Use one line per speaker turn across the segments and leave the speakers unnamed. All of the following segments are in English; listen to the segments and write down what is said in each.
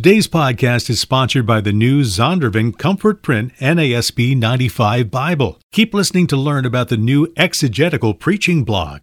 Today's podcast is sponsored by the new Zondervan Comfort Print NASB 95 Bible. Keep listening to learn about the new exegetical preaching blog.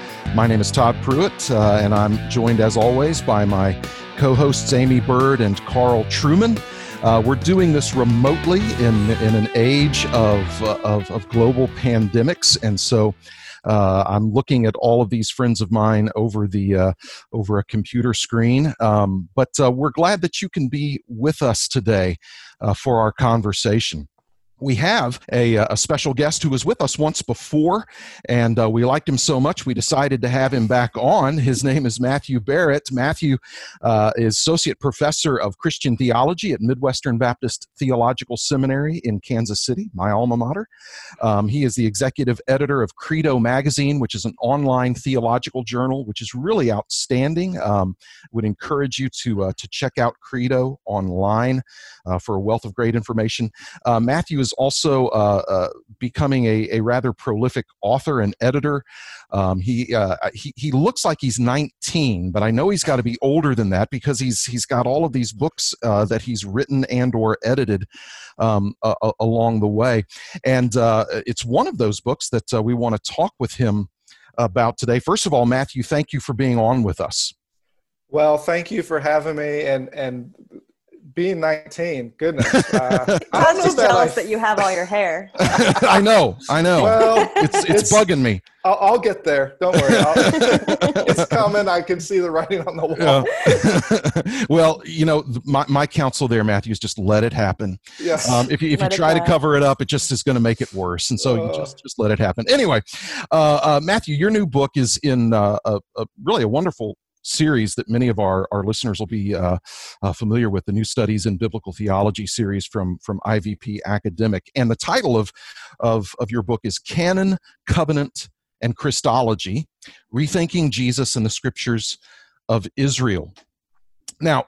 My name is Todd Pruitt, uh, and I'm joined as always by my co hosts Aimee Byrd and Carl Trueman. Uh, we're doing this remotely in, in an age of, uh, of, of, global pandemics, and so uh, I'm looking at all of these friends of mine over the uh, over a computer screen. Um, but we're glad that you can be with us today for our conversation we have a, a, special guest who was with us once before, and uh, we liked him so much we decided to have him back on. His name is Matthew Barrett. Matthew uh, is Associate Professor of Christian Theology at Midwestern Baptist Theological Seminary in Kansas City, my alma mater. Um, he is the executive editor of Credo Magazine, which is an online theological journal, which is really outstanding. Um, would encourage you to, uh, to check out Credo online uh, for a wealth of great information. Uh, Matthew is also uh, uh, becoming a, a, rather prolific author and editor. Um, he, uh, he he looks like he's 19, but I know he's got to be older than that because he's he's got all of these books uh, that he's written and or edited um, along the way, and uh, it's one of those books that uh, we want to talk with him about today. First of all, Matthew, thank you for being on with us.
Well, thank you for having me, and and being 19, goodness. Uh,
I'm just jealous I, that you have all your hair.
I know, I know. Well, it's, it's, it's bugging me.
I'll, I'll, get there. Don't worry. it's coming. I can see the writing on the wall.
Yeah. well, you know, my, my counsel there, Matthew, is just let it happen. Yes. Um, if you, if you try to cover it up, it just is going to make it worse. And so uh, you just, just let it happen. Anyway, uh, uh Matthew, your new book is in uh, a, a, really a wonderful series that many of our, our listeners will be uh, uh, familiar with the new studies in biblical theology series from from ivp academic and the title of of, of your book is canon covenant and christology rethinking jesus and the scriptures of israel now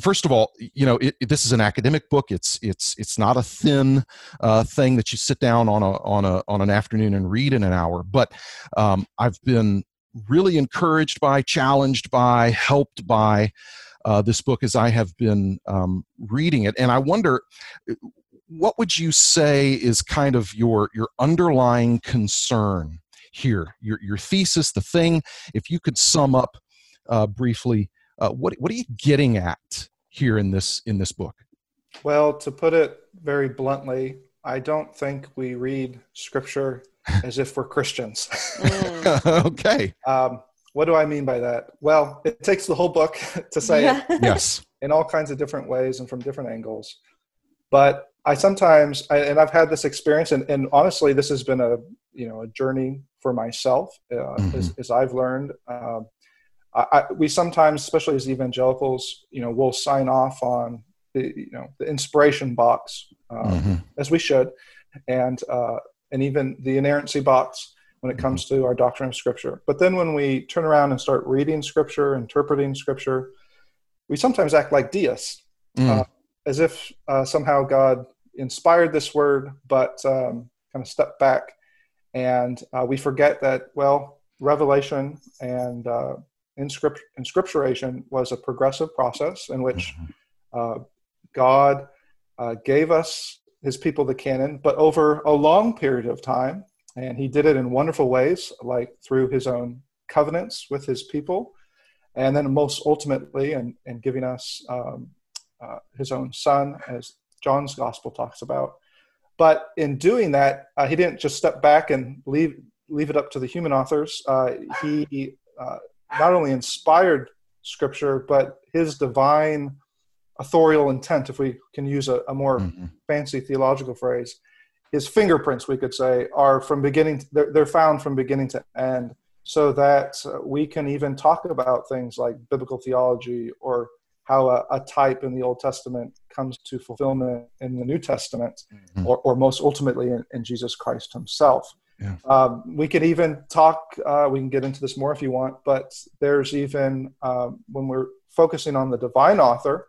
first of all, you know, it, it, this is an academic book. It's it's it's not a thin uh, thing that you sit down on a on a on an afternoon and read in an hour. But um, I've been really encouraged by, challenged by, helped by uh, this book as I have been um, reading it. And I wonder, what would you say is kind of your your underlying concern here? Your your thesis, the thing. If you could sum up uh, briefly, uh, what what are you getting at here in this in this book?
Well, to put it very bluntly, I don't think we read scripture as if we're Christians.
Mm. okay. Um,
what do I mean by that? Well, it takes the whole book to say
yeah. it. Yes.
In all kinds of different ways and from different angles. But I sometimes, I, and I've had this experience, and, and, honestly, this has been a you know a journey for myself uh, mm-hmm. as, as, I've learned. Uh, I, we sometimes, especially as evangelicals, you know, we'll sign off on the you know the inspiration box um, mm-hmm. as we should, and uh, and even the inerrancy box when it comes to our doctrine of Scripture. But then when we turn around and start reading Scripture, interpreting Scripture, we sometimes act like deists, mm. uh, as if uh, somehow God inspired this word, but um, kind of step back. And uh, we forget that, well, revelation and uh, inscript- inscripturation was a progressive process in which mm-hmm. Uh, God uh, gave us his people the canon, but over a long period of time. And he did it in wonderful ways, like through his own covenants with his people, and then most ultimately, and, and giving us um, uh, his own son, as John's gospel talks about. But in doing that, uh, he didn't just step back and leave leave it up to the human authors. Uh, he uh, not only inspired Scripture, but His divine authorial intent, if we can use a, a more mm-hmm. fancy theological phrase, His fingerprints, we could say, are from beginning. To, they're, they're found from beginning to end, so that uh, we can even talk about things like biblical theology or how a, a, type in the Old Testament comes to fulfillment in the New Testament, mm-hmm. or, or, most ultimately in, in Jesus Christ Himself. Yeah. Um, we could even talk, uh, we can get into this more if you want, but there's even, um, when we're focusing on the divine author,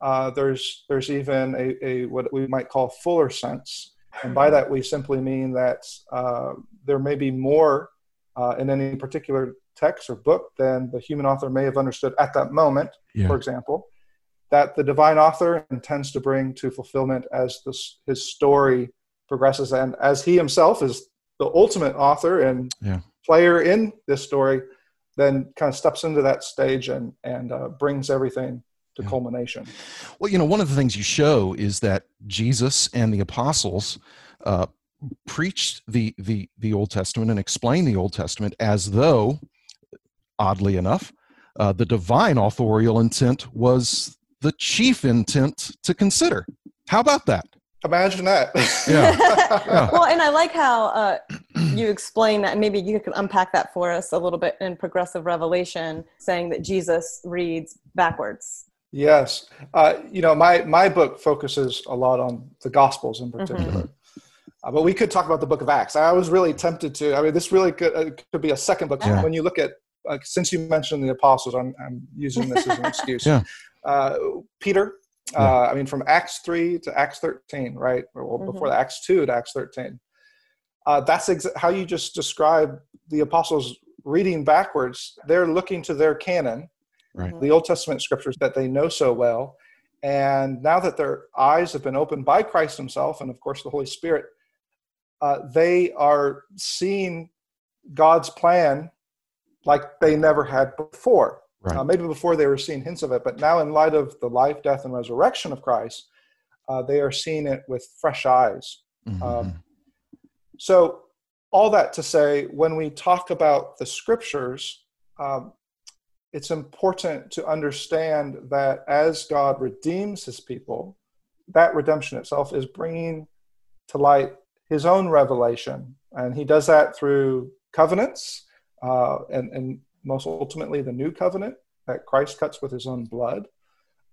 uh, there's, there's even a, a, what we might call fuller sense. And by that, we simply mean that uh, there may be more uh, in any particular text or book than the human author may have understood at that moment, yeah. for example, that the divine author intends to bring to fulfillment as this, his story progresses and as he himself is the ultimate author and yeah. player in this story then kind of steps into that stage and and uh, brings everything to yeah. culmination.
Well, you know, one of the things you show is that Jesus and the apostles uh, preached the the the Old Testament and explained the Old Testament as though, oddly enough, uh, the divine authorial intent was the chief intent to consider. How about that?
Imagine that.
Yeah. yeah. Well, and I like how uh, you explain that. Maybe you could unpack that for us a little bit in progressive revelation, saying that Jesus reads backwards.
Yes, uh, you know my my book focuses a lot on the Gospels in particular. Mm-hmm. Uh, but we could talk about the Book of Acts. I was really tempted to. I mean, this really could, uh, could be a second book. Yeah. When you look at, since you mentioned the apostles, I'm, I'm using this as an excuse. yeah. Uh, Peter, yeah. Uh, I mean, from Acts 3 to Acts 13, right? Or mm-hmm. before the Acts 2 to Acts 13. Uh, that's ex- how you just describe the apostles reading backwards. They're looking to their canon, right. the Old Testament scriptures that they know so well. And now that their eyes have been opened by Christ Himself and, of course, the Holy Spirit, uh, they are seeing God's plan like they never had before. Right. Uh, maybe before they were seeing hints of it, but now, in light of the life, death, and resurrection of Christ, uh, they are seeing it with fresh eyes. Mm-hmm. Um, so, all that to say, when we talk about the scriptures, um, it's important to understand that as God redeems his people, that redemption itself is bringing to light his own revelation. And he does that through covenants uh, and, and most ultimately the new covenant that Christ cuts with his own blood.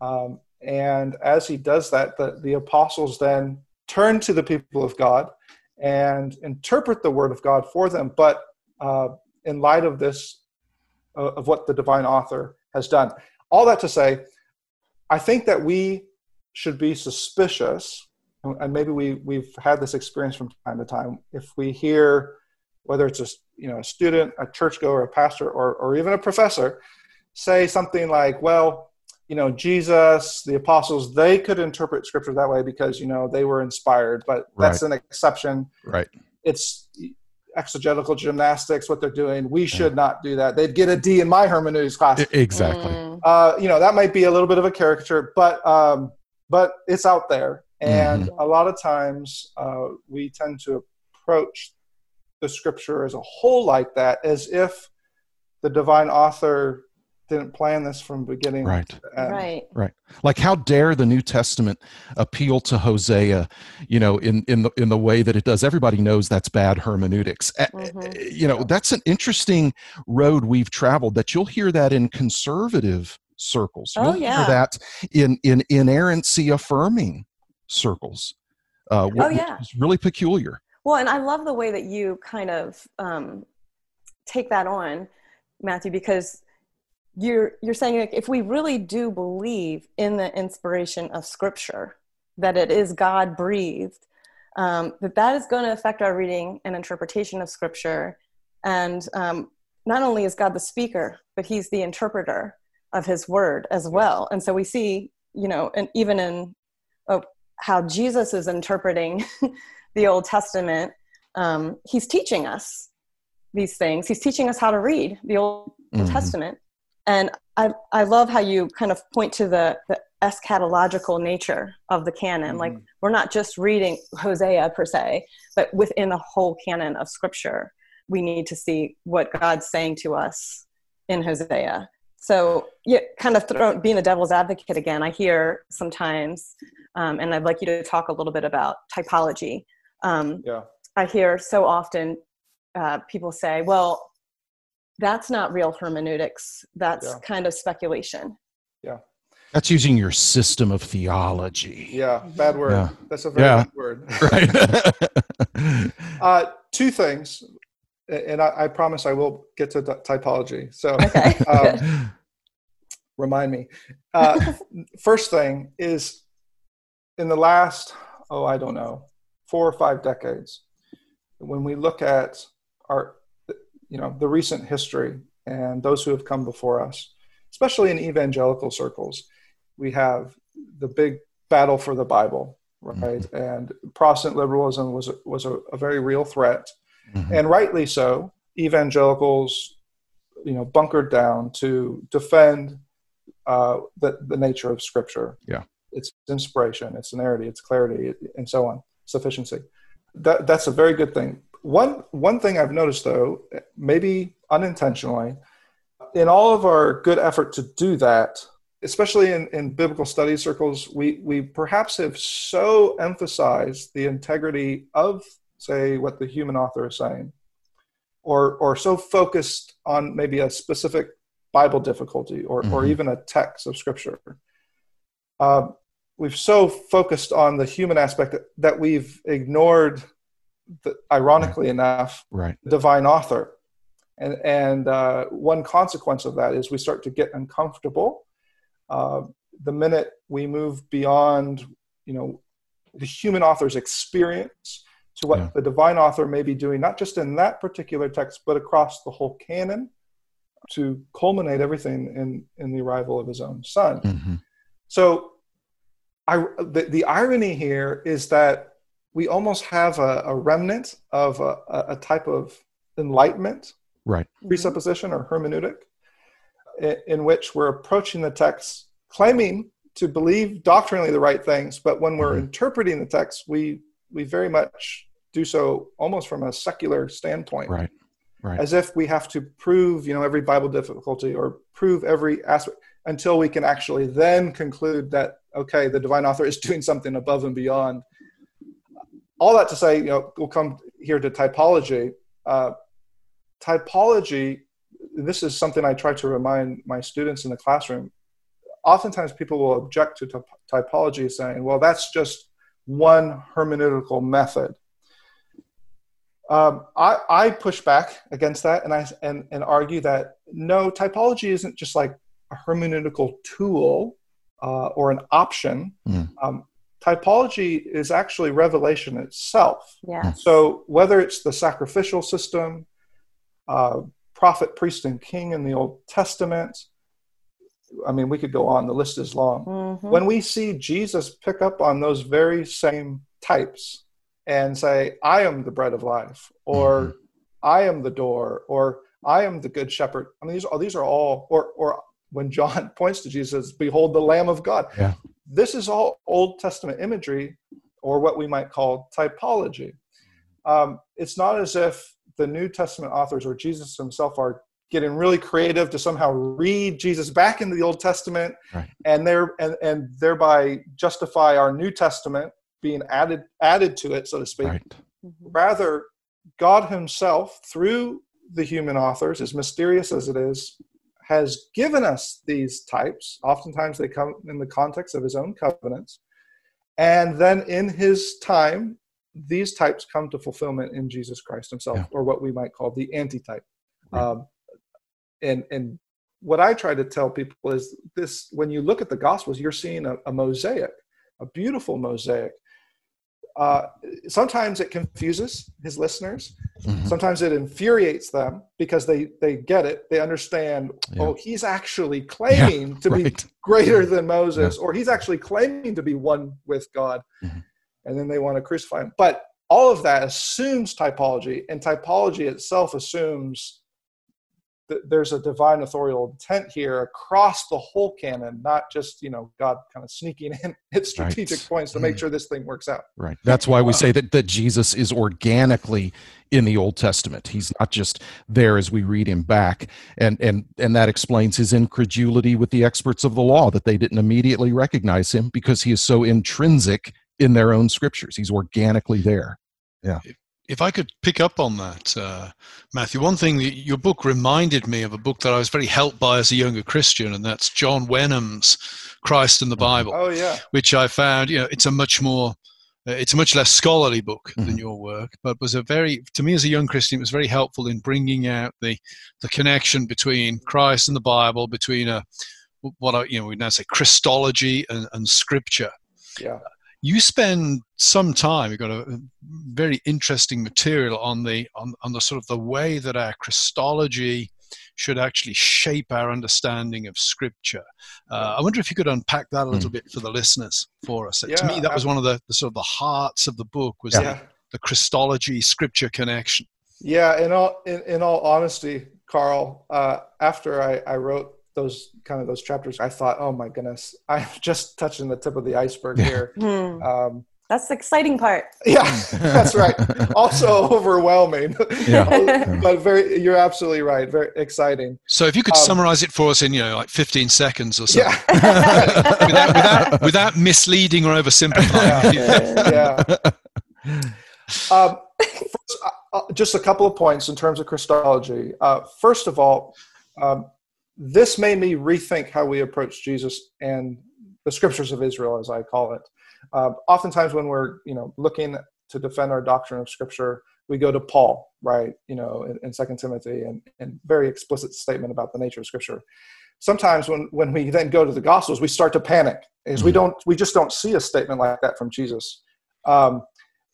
Um, and as he does that, the, the apostles then turn to the people of God and interpret the word of God for them, but uh, in light of this, of what the divine author has done. All that to say, I think that we should be suspicious, and maybe we, we've had this experience from time to time, if we hear whether it's a you know a student, a churchgoer, a pastor, or or even a professor, say something like, "Well, you know, Jesus, the apostles, they could interpret scripture that way because you know they were inspired, but that's right. an exception.
Right.
It's exegetical gymnastics what they're doing we should not do that. They'd get a d in my hermeneutics class.
Exactly. Mm.
uh, you know that might be a little bit of a caricature but um, but it's out there. And mm-hmm. a lot of times uh, we tend to approach the scripture as a whole like that as if the divine author didn't plan this from beginning
right. right. Right. Like how dare the new testament appeal to hosea you know in in the in the way that it does? Everybody knows that's bad hermeneutics. Mm-hmm. you know that's an interesting road we've traveled that you'll hear that in conservative circles.
Oh,
you'll
yeah.
hear that in in inerrancy affirming circles uh, oh, yeah. It's really peculiar.
Well, and I love the way that you kind of um, take that on, Matthew, because you're you're saying like, if we really do believe in the inspiration of Scripture, that it is God breathed, um, that that is going to affect our reading and interpretation of Scripture, and um, not only is God the speaker, but He's the interpreter of His Word as well. And so we see, you know, and even in uh, how Jesus is interpreting the Old Testament, um, he's teaching us these things. He's teaching us how to read the Old mm-hmm. Testament. And I, I love how you kind of point to the, the eschatological nature of the canon. Mm-hmm. Like, we're not just reading Hosea per se, but within the whole canon of Scripture, we need to see what God's saying to us in Hosea. So, yeah, kind of throw, being the devil's advocate again, I hear sometimes, um, and I'd like you to talk a little bit about typology. Um,
Yeah.
I hear so often uh, people say, well, that's not real hermeneutics. That's
Yeah.
kind of speculation. Yeah.
That's using your system of theology.
Yeah. Bad word.
Yeah.
That's a very
Yeah.
bad word.
Right.
Uh, two things, and I, I promise I will get to typology. So
Okay.
um, remind me. Uh, first thing is in the last, oh, I don't know, four or five decades, when we look at our, you know, the recent history and those who have come before us, especially in evangelical circles, we have the big battle for the Bible, right? And Protestant liberalism was was a, a very real threat,
Mhm.
and rightly so. Evangelicals, you know, bunkered down to defend uh, the the nature of Scripture.
Yeah.
its inspiration, its inerrancy, its clarity, and so on, sufficiency. That that's a very good thing. One one thing I've noticed though, maybe unintentionally, in all of our good effort to do that, especially in, in biblical study circles, we, we perhaps have so emphasized the integrity of, say, what the human author is saying, or, or so focused on maybe a specific Bible difficulty or, or
Mhm.
even a text of scripture. Um, we've so focused on the human aspect that, that we've ignored, the, ironically enough,
right.
the divine author. And, and uh, one consequence of that is we start to get uncomfortable uh, the minute we move beyond, you know, the human author's experience to what
Yeah.
the divine author may be doing, not just in that particular text, but across the whole canon to culminate everything in, in the arrival of his own son.
hmm
So, I, the, the irony here is that we almost have a, a remnant of a, a a type of enlightenment
Right.
presupposition or hermeneutic in, in which we're approaching the text claiming to believe doctrinally the right things, but when we're
Mhm.
interpreting the text, we, we very much do so almost from a secular standpoint
Right. Right.
as if we have to prove you know every bible difficulty or prove every aspect until we can actually then conclude that okay the divine author is doing something above and beyond all that to say you know we'll come here to typology uh, typology this is something i try to remind my students in the classroom oftentimes people will object to typ- typology saying well that's just one hermeneutical method um, I, I push back against that and I and, and argue that no, typology isn't just like a hermeneutical tool uh, or an option.
Mm.
Um, typology is actually revelation itself.
Yeah.
So whether it's the sacrificial system, uh, prophet, priest, and king in the Old Testament, I mean, we could go on. The list is long
Mhm.
when we see Jesus pick up on those very same types and say, I am the bread of life, or
Mhm.
I am the door, or I am the good shepherd. I mean, these are, these are all, or, or when John points to Jesus, behold the Lamb of God.
Yeah.
This is all Old Testament imagery, or what we might call typology. Um, it's not as if the New Testament authors or Jesus himself are getting really creative to somehow read Jesus back into the Old Testament
Right.
and there and, and thereby justify our New Testament being added added to it, so to speak.
Right.
Mhm.
Rather, God Himself, through the human authors, as mysterious as it is, has given us these types. Oftentimes, they come in the context of His own covenants, and then in His time, these types come to fulfillment in Jesus Christ Himself,
Yeah.
or what we might call the antitype.
Right.
Um, and and what I try to tell people is this: when you look at the Gospels, you're seeing a, a mosaic, a beautiful mosaic. Uh, sometimes it confuses his listeners.
Mhm.
Sometimes it infuriates them because they they get it. They understand.
Yeah.
Oh, he's actually claiming to be
Right.
greater than Moses, or he's actually claiming to be one with God,
Mhm.
and then they want to crucify him. But all of that assumes typology, and typology itself assumes th- there's a divine authorial intent here across the whole canon, not just you know God kind of sneaking in its strategic right. points to make sure this thing works out.
Right. That's why we say that that Jesus is organically in the Old Testament. He's not just there as we read him back, and and and that explains his incredulity with the experts of the law that they didn't immediately recognize him because he is so intrinsic in their own scriptures. He's organically there. Yeah
if I could pick up on that, uh, Matthew, one thing that your book reminded me of a book that I was very helped by as a younger Christian, and that's John Wenham's Christ and the Bible.
Oh yeah,
which I found, you know, it's a much more, uh, it's a much less scholarly book mm-hmm. than your work, but was a very, to me as a young Christian, it was very helpful in bringing out the the connection between Christ and the Bible, between a what I, you know we now say Christology and, and Scripture.
Yeah
you spend some time you've got a very interesting material on the on, on the sort of the way that our christology should actually shape our understanding of scripture uh, i wonder if you could unpack that a little mm. bit for the listeners for us yeah, to me that was one of the, the, sort of the hearts of the book was yeah. the, the christology scripture connection
yeah in all in, in all honesty carl uh, after I, I wrote those kind of those chapters, I thought, oh my goodness, I'm just touching the tip of the iceberg here.
Hmm. Um, that's the exciting part.
Yeah, that's right. also overwhelming. Yeah. but very, you're absolutely right. Very exciting.
So if you could um, summarize it for us in, you know, like 15 seconds or so. Yeah. without, without, without, misleading or oversimplifying.
Yeah. yeah. Um, first, uh, uh, just a couple of points in terms of Christology. Uh, first of all, um, this made me rethink how we approach Jesus and the scriptures of Israel, as I call it. Uh, oftentimes, when we're you know looking to defend our doctrine of Scripture, we go to Paul, right? You know, in, in Second Timothy, and, and very explicit statement about the nature of Scripture. Sometimes, when when we then go to the Gospels, we start to panic, is we mm-hmm. don't we just don't see a statement like that from Jesus. Um,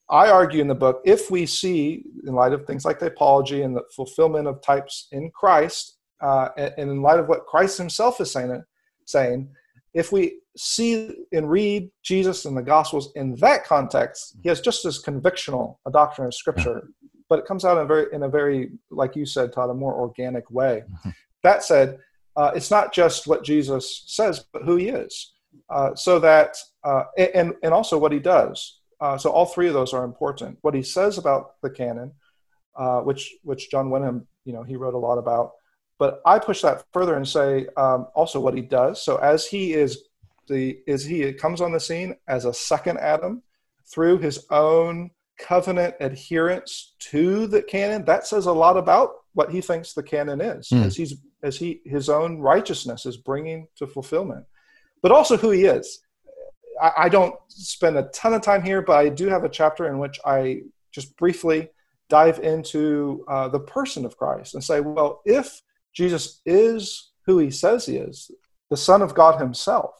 I argue in the book, if we see, in light of things like typology and the fulfillment of types in Christ, uh, and, in light of what Christ Himself is saying, saying, if we see and read Jesus and the Gospels in that context, He has just as convictional a doctrine of Scripture, but it comes out in a very, in a very, like you said, Todd, a more organic way. That said, uh, it's not just what Jesus says, but who He is. Uh, so that, uh, and and also what He does. Uh, so all three of those are important. What He says about the canon, uh, which which John Wenham, you know, he wrote a lot about but I push that further and say um, also what he does. So as he is the is he comes on the scene as a second Adam through his own covenant adherence to the canon. That says a lot about what he thinks the canon is, mm. as he's as he his own righteousness is bringing to fulfillment, but also who he is. I, I don't spend a ton of time here, but I do have a chapter in which I just briefly dive into uh, the person of Christ and say, well, if Jesus is who he says he is, the Son of God himself,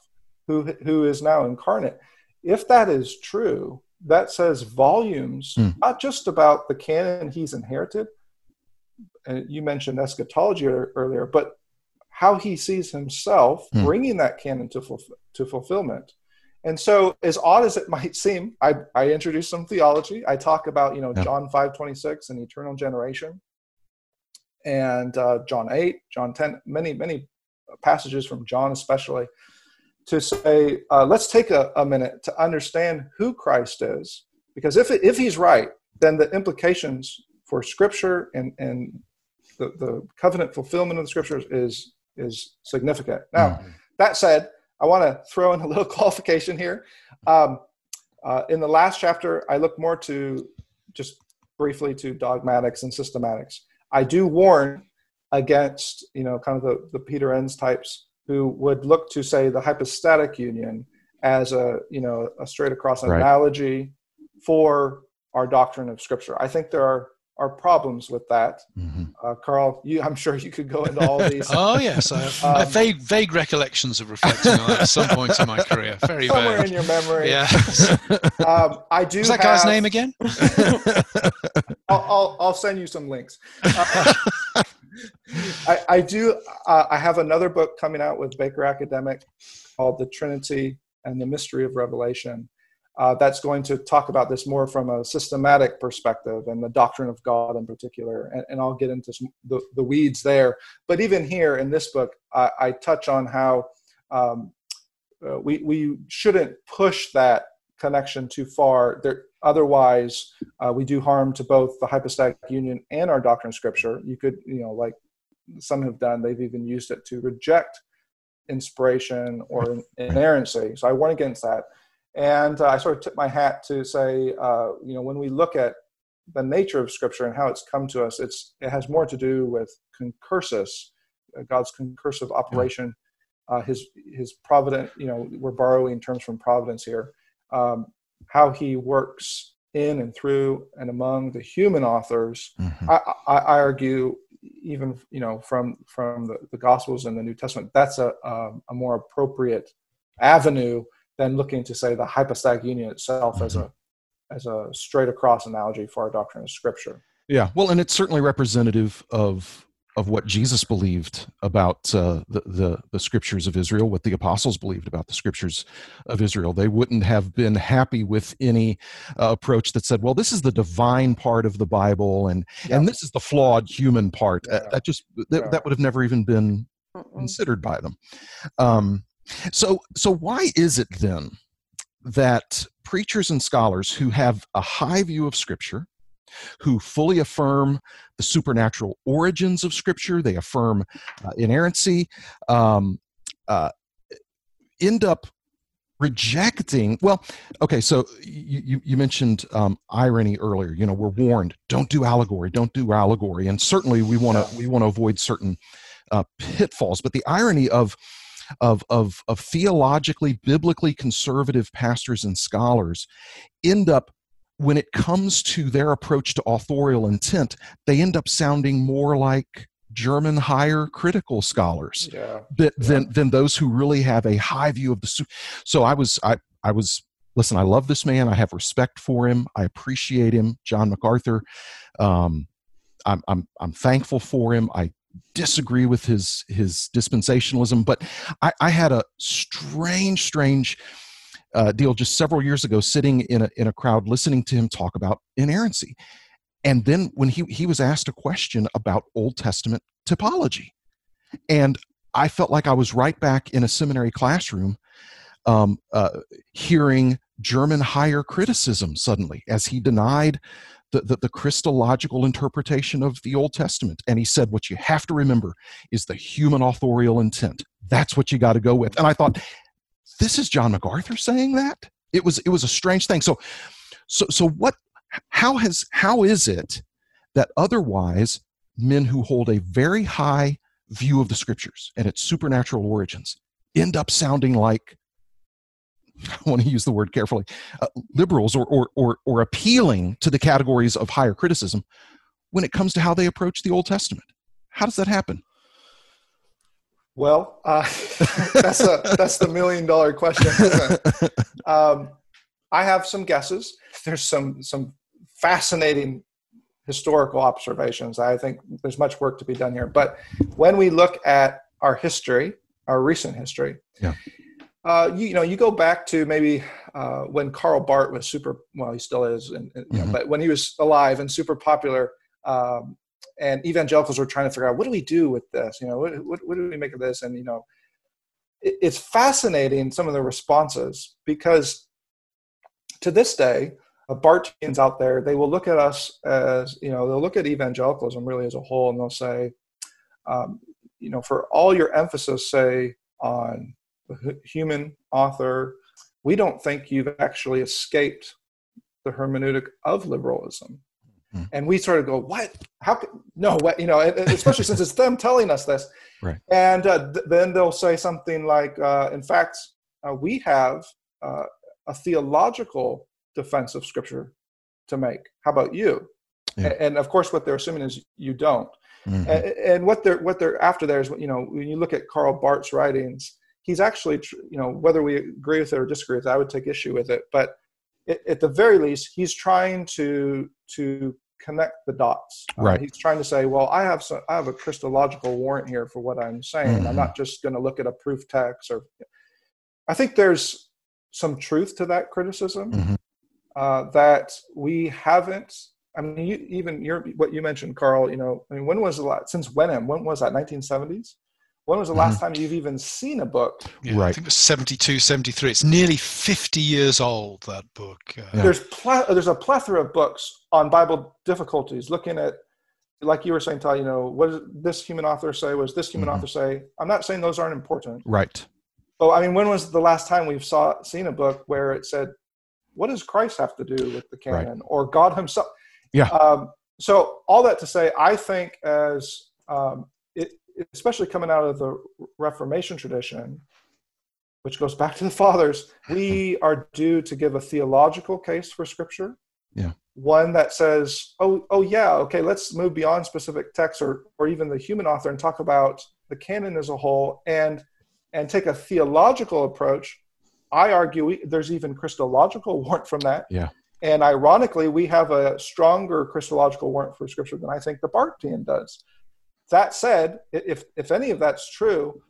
who, who is now incarnate. If that is true, that says volumes, mm. not just about the canon he's inherited. And you mentioned eschatology earlier, but how he sees himself mm. bringing that canon to, fulf- to fulfillment. And so, as odd as it might seem, I, I introduce some theology. I talk about, you know, yeah. John 5 26 and eternal generation and uh, John 8, John 10, many, many passages from John, especially, to say, uh, let's take a, a, minute to understand who Christ is. Because if, if he's right, then the implications for Scripture and, and the, the covenant fulfillment of the Scriptures is, is significant. Now, mm-hmm. that said, I want to throw in a little qualification here. Um, uh, in the last chapter, I look more to just briefly to dogmatics and systematics. I do warn against, you know, kind of the, the Peter Enns types who would look to say the hypostatic union as a, you know, a straight across right. analogy for our doctrine of Scripture. I think there are are problems with that. Mm-hmm. Uh, Carl, you, I'm sure you could go into all these.
oh yes, I have, um, I have, vague, vague recollections of reflecting on that at some point in my career. Very
somewhere
vague.
in your memory.
Yeah.
um, I do.
What's that
have,
guy's name again?
I'll, I'll, I'll, send you some links. Uh, I, I, do. Uh, I have another book coming out with Baker Academic called "The Trinity and the Mystery of Revelation." Uh, that's going to talk about this more from a systematic perspective and the doctrine of God in particular. And, and I'll get into some, the, the weeds there. But even here in this book, I, I touch on how um, uh, we, we shouldn't push that connection too far. There, otherwise, uh, we do harm to both the hypostatic union and our doctrine of Scripture. You could, you know, like some have done, they've even used it to reject inspiration or inerrancy. So I warn against that. And uh, I sort of tip my hat to say, uh, you know, when we look at the nature of Scripture and how it's come to us, it's it has more to do with concursus, uh, God's concursive operation, uh, His His provident. You know, we're borrowing terms from providence here. Um, how He works in and through and among the human authors. Mm-hmm. I, I, I, argue, even you know, from from the, the Gospels and the New Testament, that's a um, a more appropriate avenue than looking to say the hypostatic union itself mm-hmm. as a as a straight across analogy for our doctrine of scripture
yeah well and it's certainly representative of of what jesus believed about uh, the, the, the scriptures of israel what the apostles believed about the scriptures of israel they wouldn't have been happy with any uh, approach that said well this is the divine part of the bible and yeah. and this is the flawed human part uh, yeah. that just that, yeah. that would have never even been considered by them um, so, so why is it then that preachers and scholars who have a high view of Scripture, who fully affirm the supernatural origins of Scripture, they affirm uh, inerrancy, um, uh, end up rejecting well okay so you, you mentioned um, irony earlier you know we're warned don't do allegory don't do allegory and certainly we want to we want to avoid certain uh, pitfalls but the irony of of, of, of theologically, biblically conservative pastors and scholars end up when it comes to their approach to authorial intent, they end up sounding more like German higher critical scholars yeah. than, yeah. than than those who really have a high view of the. So I was I I was listen. I love this man. I have respect for him. I appreciate him. John MacArthur. Um, I'm I'm I'm thankful for him. I disagree with his his dispensationalism, but I, I had a strange, strange uh, deal just several years ago, sitting in a in a crowd listening to him talk about inerrancy, and then when he he was asked a question about Old Testament typology, and I felt like I was right back in a seminary classroom, um, uh, hearing German higher criticism suddenly as he denied the, the, the, Christological interpretation of the Old Testament. And he said, What you have to remember is the human authorial intent. That's what you got to go with. And I thought, this is John MacArthur saying that? It was it was a strange thing. So so so what how has how is it that otherwise men who hold a very high view of the scriptures and its supernatural origins end up sounding like I want to use the word carefully, uh, liberals or, or, or, or appealing to the categories of higher criticism when it comes to how they approach the Old Testament. How does that happen?
Well, uh, that's a that's the million dollar question. Um, I have some guesses. There's some some fascinating historical observations. I think there's much work to be done here. But when we look at our history, our recent history,
yeah.
Uh, you, you, know, you go back to maybe uh, when Karl Barth was super, well, he still is, and, and mm-hmm. know, but when he was alive and super popular, um, and evangelicals were trying to figure out what do we do with this? You know, what, what, what do we make of this? And you know, it, it's fascinating some of the responses because to this day, uh, Barthians out there, they will look at us as you know, they'll look at evangelicalism really as a whole, and they'll say, um, you know, for all your emphasis, say on human author, we don't think you've actually escaped the hermeneutic of liberalism. Mm-hmm. And we sort of go, what? How? Could, no, what? You know, especially since it's them telling us this.
Right.
And uh, th- then they'll say something like, uh, in fact, uh, we have uh, a theological defense of Scripture to make. How about you? Yeah. And, and, of course, what they're assuming is you don't. Mm-hmm. And, and, what they're what they're after there is, you know, when you look at Karl Barth's writings, he's actually, you know, whether we agree with it or disagree with it, I would take issue with it. But it, at the very least, he's trying to to connect the dots.
Uh, right.
He's trying to say, well, I have some, I have a Christological warrant here for what I'm saying. Mm-hmm. I'm not just going to look at a proof text or. I think there's some truth to that criticism mm-hmm. uh, that we haven't. I mean, you, even your what you mentioned, Carl. You know, I mean, when was the last since Wenham? When was that? 1970s. When was the last mm-hmm. time you've even seen a book?
Yeah, right. I think it was 72, 73. It's nearly 50 years old, that book. Uh,
yeah. There's, pl- there's a plethora of books on Bible difficulties looking at, like you were saying, Ty, you know, what does this human author say? What Was this human mm-hmm. author say? I'm not saying those aren't important.
Right.
But I mean, when was the last time we've saw seen a book where it said, what does Christ have to do with the canon right. or God himself?
Yeah. Um,
so all that to say, I think as um, especially coming out of the Reformation tradition, which goes back to the fathers, we are due to give a theological case for Scripture.
Yeah.
One that says, "Oh, oh yeah, okay, let's move beyond specific texts or or even the human author and talk about the canon as a whole and and take a theological approach." I argue we, there's even Christological warrant from that.
Yeah.
And ironically, we have a stronger Christological warrant for Scripture than I think the Barthian does. That said, if, if any of that's true,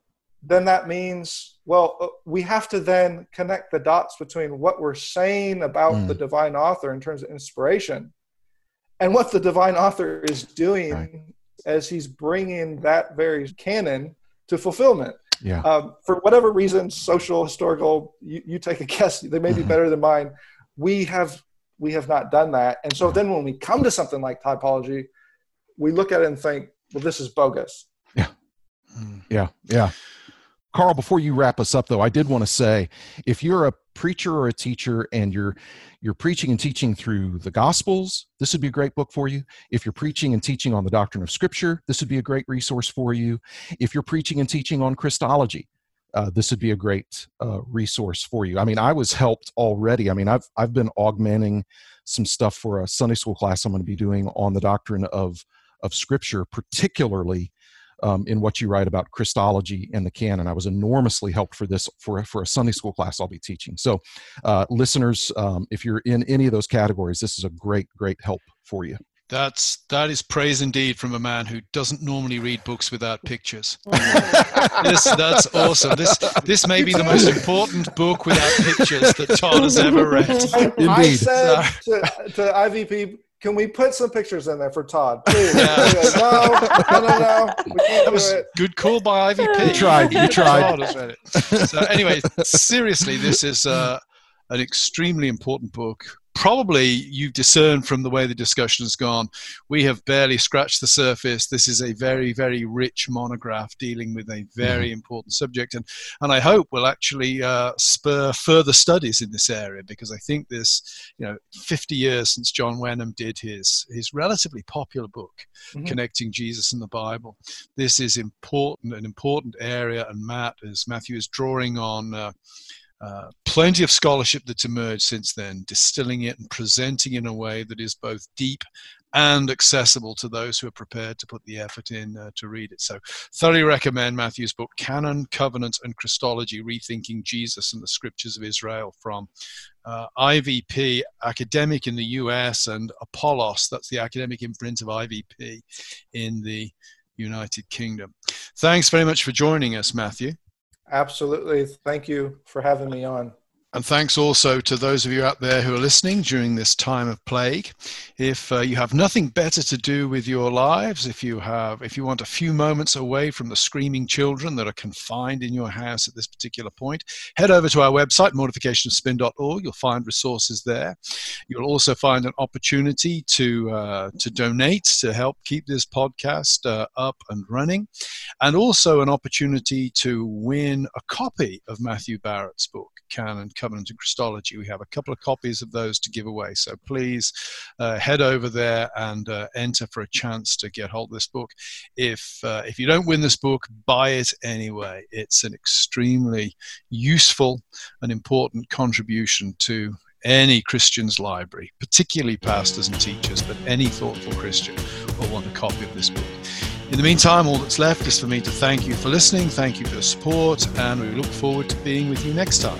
then that means, well, uh, we have to then connect the dots between what we're saying about mm. the divine author in terms of inspiration and what the divine author is doing right. as he's bringing that very canon to fulfillment.
Yeah.
Um, for whatever reason, social, historical, you, you take a guess, they may be mm-hmm. better than mine. We have we have not done that. And so then when we come to something like typology, we look at it and think, well, this is bogus.
Yeah. Yeah. Yeah. Carl, before you wrap us up though, I did want to say if you're a preacher or a teacher and you're you're preaching and teaching through the gospels, this would be a great book for you. If you're preaching and teaching on the doctrine of scripture, this would be a great resource for you. If you're preaching and teaching on Christology, uh, this would be a great uh, resource for you. I mean, I was helped already. I mean, I've I've been augmenting some stuff for a Sunday school class I'm going to be doing on the doctrine of of Scripture, particularly um, in what you write about Christology and the canon. I was enormously helped for this for for a Sunday school class I'll be teaching. So, uh, listeners, um, if you're in any of those categories, this is a great great help for you.
That's that is praise indeed from a man who doesn't normally read books without pictures. this that's awesome. This this may be the most important book without pictures that Todd has ever read.
Indeed. I said to, to IVP can we put some pictures in there for Todd? Please. Yeah. no, no, no, no.
that was good call by IVP.
You tried. You tried.
so anyway, seriously, this is uh, an extremely important book probably you've discerned from the way the discussion has gone, we have barely scratched the surface. This is a very, very rich monograph dealing with a very mm-hmm. important subject, and and I hope will actually uh, spur further studies in this area because I think this, you know, 50 years since John Wenham did his his relatively popular book, mm-hmm. connecting Jesus and the Bible. This is important, an important area, and Matt, as Matthew is drawing on. Uh, uh, plenty of scholarship that's emerged since then, distilling it and presenting in a way that is both deep and accessible to those who are prepared to put the effort in uh, to read it. So, thoroughly recommend Matthew's book, Canon, Covenant, and Christology Rethinking Jesus and the Scriptures of Israel from uh, IVP, academic in the US, and Apollos, that's the academic imprint of IVP in the United Kingdom. Thanks very much for joining us, Matthew.
Absolutely. Thank you for having me on.
And thanks also to those of you out there who are listening during this time of plague. If uh, you have nothing better to do with your lives, if you have, if you want a few moments away from the screaming children that are confined in your house at this particular point, head over to our website, mortificationofspin.org. You'll find resources there. You'll also find an opportunity to uh, to donate to help keep this podcast uh, up and running, and also an opportunity to win a copy of Matthew Barrett's book, Canon Covenant and Christology. We have a couple of copies of those to give away. So please uh, head over there and uh, enter for a chance to get hold of this book. If, uh, if you don't win this book, buy it anyway. It's an extremely useful and important contribution to any Christian's library, particularly pastors and teachers, but any thoughtful Christian will want a copy of this book. In the meantime, all that's left is for me to thank you for listening, thank you for the support, and we look forward to being with you next time.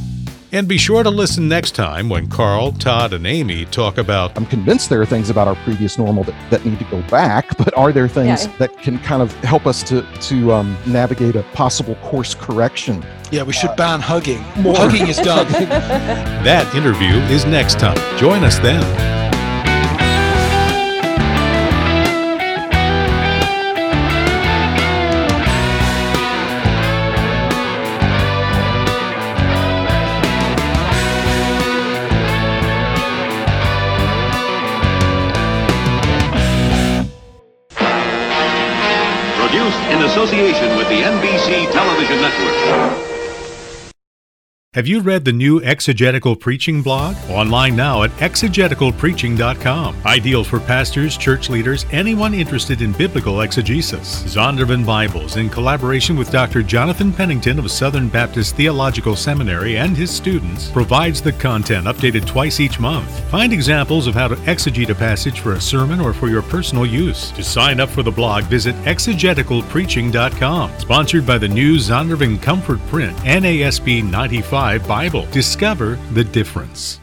And be sure to listen next time when Carl, Todd, and Aimee talk about.
I'm convinced there are things about our previous normal that, that need to go back, but are there things
Yeah.
that can kind of help us to, to um, navigate a possible course correction?
Yeah, we should ban hugging. Hugging is done.
That interview is next time. Join us then. Have you read the new Exegetical Preaching blog? Online now at exegeticalpreaching.com. Ideal for pastors, church leaders, anyone interested in biblical exegesis. Zondervan Bibles, in collaboration with Dr. Jonathan Pennington of Southern Baptist Theological Seminary and his students, provides the content updated twice each month. Find examples of how to exegete a passage for a sermon or for your personal use. To sign up for the blog, visit exegeticalpreaching.com. Sponsored by the new Zondervan Comfort Print NASB 95 Bible. Discover the difference.